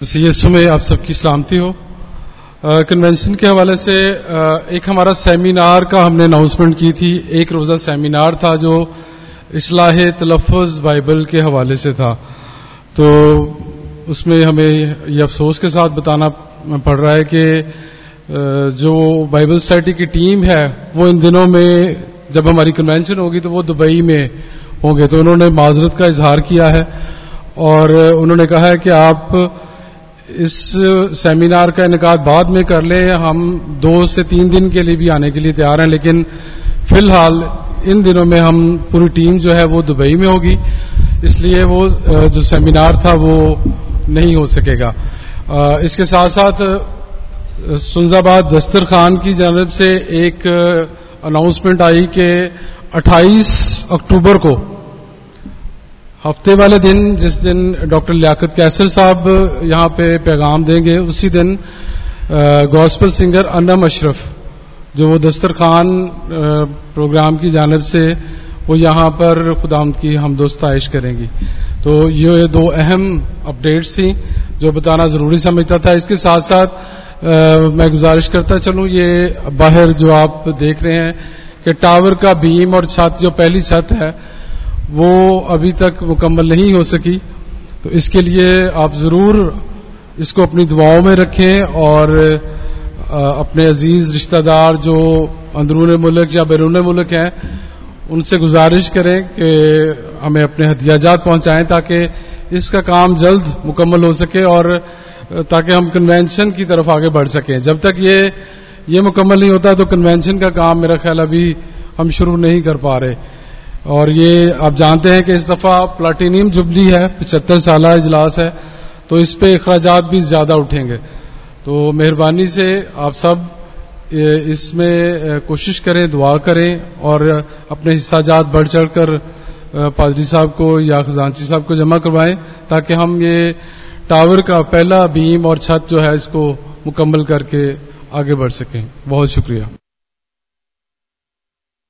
CSO में आप सबकी सलामती हो। कन्वेंशन के हवाले से एक हमारा सेमिनार का हमने अनाउंसमेंट की थी। एक रोज़ा सेमिनार था जो इसलाह तलफ़ बाइबल के हवाले से था। तो उसमें हमें ये अफसोस के साथ बताना पड़ रहा है कि जो बाइबल सोसाइटी की टीम है, वो इन दिनों में जब हमारी कन्वेंशन होगी तो वो दुबई में होंगे। तो उन्होंने माजरत का इजहार किया है और उन्होंने कहा है कि आप इस सेमिनार का इनका बाद में कर लें। हम दो से तीन दिन के लिए भी आने के लिए तैयार हैं, लेकिन फ़िलहाल इन दिनों में हम पूरी टीम जो है वो दुबई में होगी। इसलिए वो जो सेमिनार था वो नहीं हो सकेगा। इसके साथ साथ सुनजाबाद दस्तर खान की जानब से एक अनाउंसमेंट आई कि 28 अक्टूबर को हफ़्ते वाले दिन जिस दिन डॉक्टर लियाकत कैसर साहब यहाँ पे पैगाम देंगे उसी दिन गॉस्पल सिंगर अनम अशरफ जो वो दस्तर खान प्रोग्राम की जानब से वो यहाँ पर खुदाम की हम दोस्ताइश करेंगी। तो ये दो अहम अपडेट्स थी जो बताना ज़रूरी समझता था। इसके साथ साथ आ, मैं गुजारिश करता चलूँ ये बाहर जो आप देख रहे हैं कि टावर का बीम और छत जो पहली छत है वो अभी तक मुकम्मल नहीं हो सकी। तो इसके लिए आप ज़रूर इसको अपनी दुआओं में रखें और अपने अज़ीज़ रिश्तेदार जो अंदरून मुल्क या बैरून मुल्क हैं, उनसे गुजारिश करें कि हमें अपने हथियाजात पहुंचाएँ ताकि इसका काम जल्द मुकम्मल हो सके और ताकि हम कन्वेंशन की तरफ़ आगे बढ़ सकें। जब तक ये ये मुकम्मल नहीं होता तो कन्वेंशन का काम मेरा ख्याल अभी हम शुरू नहीं कर पा रहे। और ये आप जानते हैं कि इस दफ़ा प्लाटीनियम जुबली है, पचहत्तर साल इजलास है तो इस पे अखराज भी ज़्यादा उठेंगे। तो मेहरबानी से आप सब इसमें कोशिश करें, दुआ करें और अपने हिस्साजात बढ़ चढ़कर पादरी साहब को या खजानची साहब को जमा करवाएँ, ताकि हम ये टावर का पहला बीम और छत जो है इसको मुकम्मल करके आगे बढ़ सकें। बहुत शुक्रिया।